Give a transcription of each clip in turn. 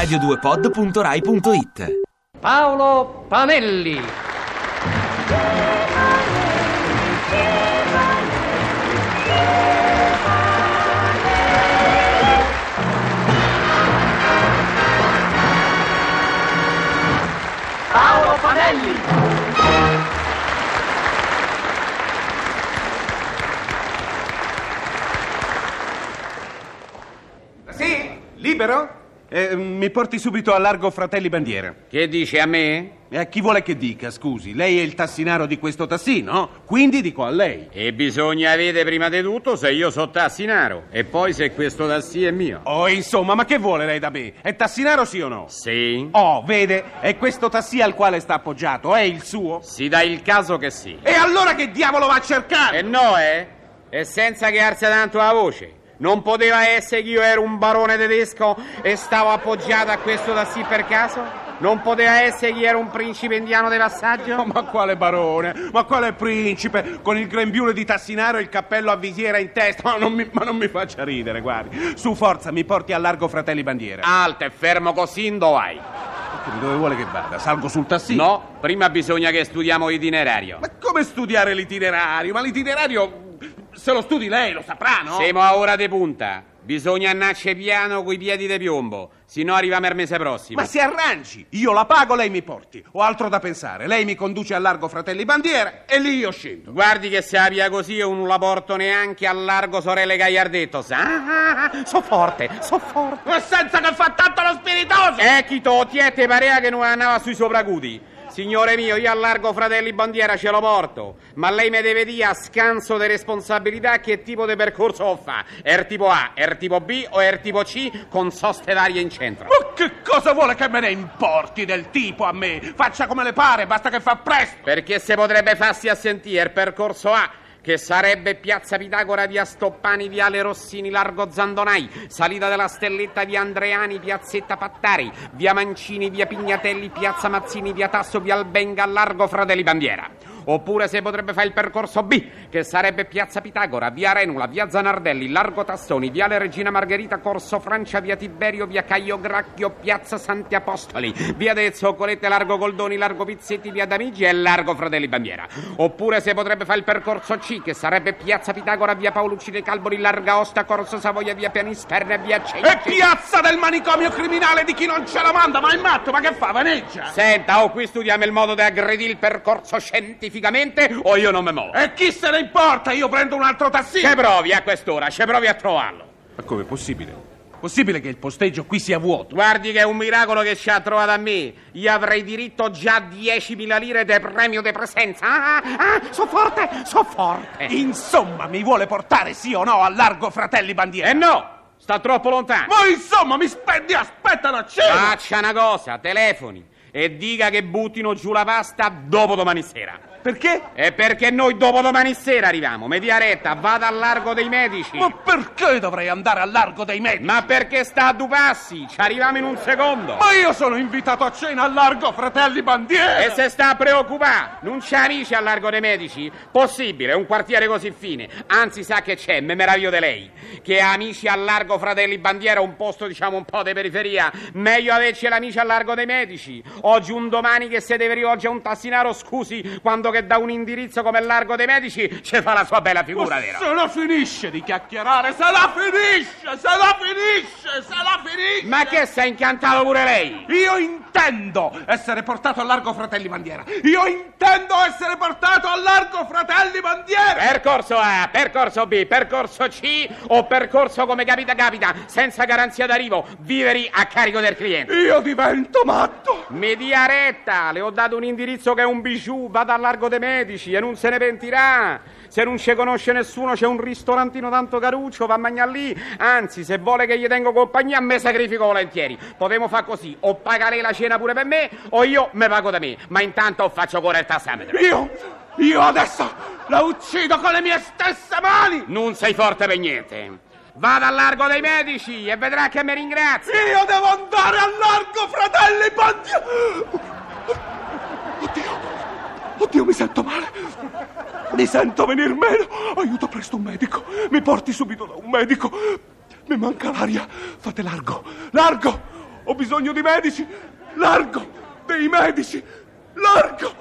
radio2pod.rai.it Paolo Panelli. Paolo Panelli. Sì? Libero? Eh, mi porti subito a largo Fratelli Bandiera. Che dice a me? E a chi vuole che dica, scusi? Lei è il tassinaro di questo tassino, no? Quindi dico a lei. E bisogna vedere prima di tutto se io so tassinaro e poi se questo tassi è mio. Oh, insomma, ma che vuole lei da me? È tassinaro sì o no? Sì? Oh, vede? È questo tassi al quale sta appoggiato, è il suo? Si dà il caso che sì. E allora che diavolo va a cercare? E no, eh? E senza che alza tanto la voce. Non poteva essere che io ero un barone tedesco e stavo appoggiato a questo tassi per caso? Non poteva essere che io ero un principe indiano di passaggio? Ma quale barone? Ma quale principe? Con il grembiule di tassinaro e il cappello a visiera in testa? Ma non mi, ma non mi faccia ridere, guardi. Su forza, mi porti a largo Fratelli Bandiera. Alto e fermo così, dove vai? Quindi dove vuole che vada? Salgo sul tassino? No, prima bisogna che studiamo l'itinerario. Ma come studiare l'itinerario? Ma l'itinerario se lo studi lei, lo saprà, no? Siamo a ora di punta. Bisogna annarci piano coi piedi di piombo, se no arriviamo al mese prossimo. Ma si arrangi, io la pago, lei mi porti. Ho altro da pensare. Lei mi conduce al largo Fratelli Bandiera e lì io scendo. Guardi che se via così io non la porto neanche al largo sorelle Gagliardetto, sa? Ah, ah, so forte, so forte. Ma senza che fa tanto lo spiritoso! E chi to tiete parea che non andava sui sopracuti. Signore mio, io al largo fratelli bandiera ce lo porto, ma lei mi deve dire a scanso di responsabilità che tipo di percorso lo fa. Er tipo A, er tipo B o er tipo C con soste varie in centro. Ma che cosa vuole che me ne importi del tipo a me? Faccia come le pare, basta che fa presto. Perché se potrebbe farsi a sentire il percorso A che sarebbe Piazza Pitagora, via Stoppani, viale Rossini, largo Zandonai, salita della Stelletta, via Andreani, piazzetta Pattari, via Mancini, via Pignatelli, piazza Mazzini, via Tasso, via Albenga, largo Fratelli Bandiera. Oppure se potrebbe fare il percorso B, che sarebbe Piazza Pitagora, via Renula, via Zanardelli, largo Tassoni, viale Regina Margherita, corso Francia, via Tiberio, via Caio Gracchio, piazza Santi Apostoli, via De Zoccolette, largo Goldoni, largo Pizzetti, via Damigi e largo Fratelli Bandiera. Oppure se potrebbe fare il percorso C, che sarebbe Piazza Pitagora, via Paolucci dei Calbori, larga Osta, corso Savoia, via Pianisterna e via Cenci. E piazza del manicomio criminale di chi non ce la manda, ma è matto, ma che fa, vaneggia? Senta, o qui studiamo il modo di aggredire il percorso scientificamente o io non mi muovo. E chi se ne importa? Io prendo un altro tassino. Ci provi a quest'ora, ci provi a trovarlo. Ma come è possibile? Possibile che il posteggio qui sia vuoto? Guardi che è un miracolo che ci ha trovato a me. Io avrei diritto già a 10.000 lire di premio di presenza. Ah, ah, ah, so forte, so forte. Insomma, mi vuole portare sì o no al largo Fratelli Bandiera? E no, sta troppo lontano. Ma insomma, mi spendi, aspetta la cena! Faccia una cosa, telefoni e dica che buttino giù la pasta dopo domani sera. Perché? E perché noi dopo domani sera arriviamo. Media retta, vada al largo dei medici. Ma perché dovrei andare al largo dei medici? Ma perché sta a due passi? Ci arriviamo in un secondo. Ma io sono invitato a cena al largo Fratelli Bandiera! E se sta a preoccupare, non c'è amici al largo dei medici? Possibile, un quartiere così fine. Anzi, sa che c'è, me meraviglio di lei. Che amici al largo Fratelli Bandiera, un posto diciamo un po' di periferia. Meglio averci l'amici al largo dei medici. Oggi un domani che se deve rivolgere a un tassinaro, scusi, quando che da un indirizzo come largo dei medici ci fa la sua bella figura, Ma vero? se la finisce di chiacchierare, se la finisce, se la finisce, se la finisce! Ma che sei incantato pure lei? Io intendo essere portato al largo Fratelli Bandiera! Io intendo essere portato al largo Fratelli Bandiera! Percorso A, percorso B, percorso C o percorso come capita capita, senza garanzia d'arrivo, viveri a carico del cliente. Io divento matto! Mi dia retta, le ho dato un indirizzo che è un bijou, vada al largo dei medici e non se ne pentirà. Se non ci conosce nessuno c'è un ristorantino tanto caruccio, va a mangiare lì. Anzi, se vuole che gli tengo compagnia, me sacrifico volentieri. Potremmo fare così, o paga lei la cena pure per me, o io me pago da me. Ma intanto faccio correre il tassametro. Io, io adesso la uccido con le mie stesse mani! Non sei forte per niente. Vada al largo dei medici e vedrà che mi ringrazia. Io devo andare al largo Fratelli Bandiera! Oddio! Oddio, mi sento male! Mi sento venir meno! Aiuto presto un medico! Mi porti subito da un medico! Mi manca l'aria! Fate largo! Largo! Ho bisogno di medici! Largo dei medici! Largo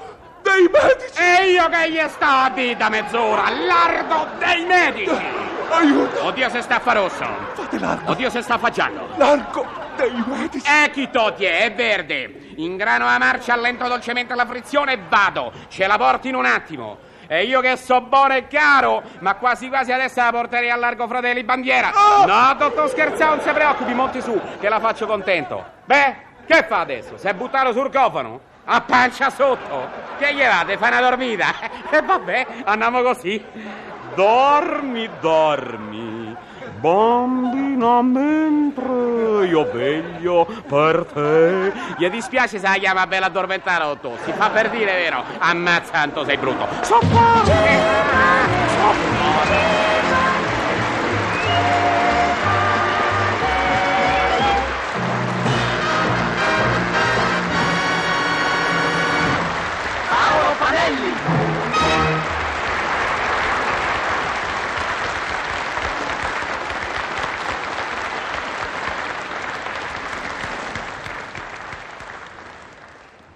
dei medici! E io che gli sto a dire da mezz'ora? Largo dei medici! Aiuto! Oddio se sta a rosso! Fate largo! Oddio se sta a giallo! Largo dei medici! E chi toti è? Verde! Ingrano la marcia, allento dolcemente la frizione e vado! Ce la porto in un attimo! E io che so buono e caro, ma quasi quasi adesso la porterei al largo fratelli bandiera! Ah! No, dottor scherzavo, non si preoccupi, monti su, che la faccio contento! Beh, che fa adesso? Si è buttato sul cofano? A pancia sotto! Che gli va? Te fa una dormita? E vabbè, andiamo così! Dormi, dormi, bambina, mentre io veglio per te. Gli dispiace se la chiama bella addormentare o tu? Si fa per dire, vero? Ammazza, tanto sei brutto. Soccorri! Soccorri!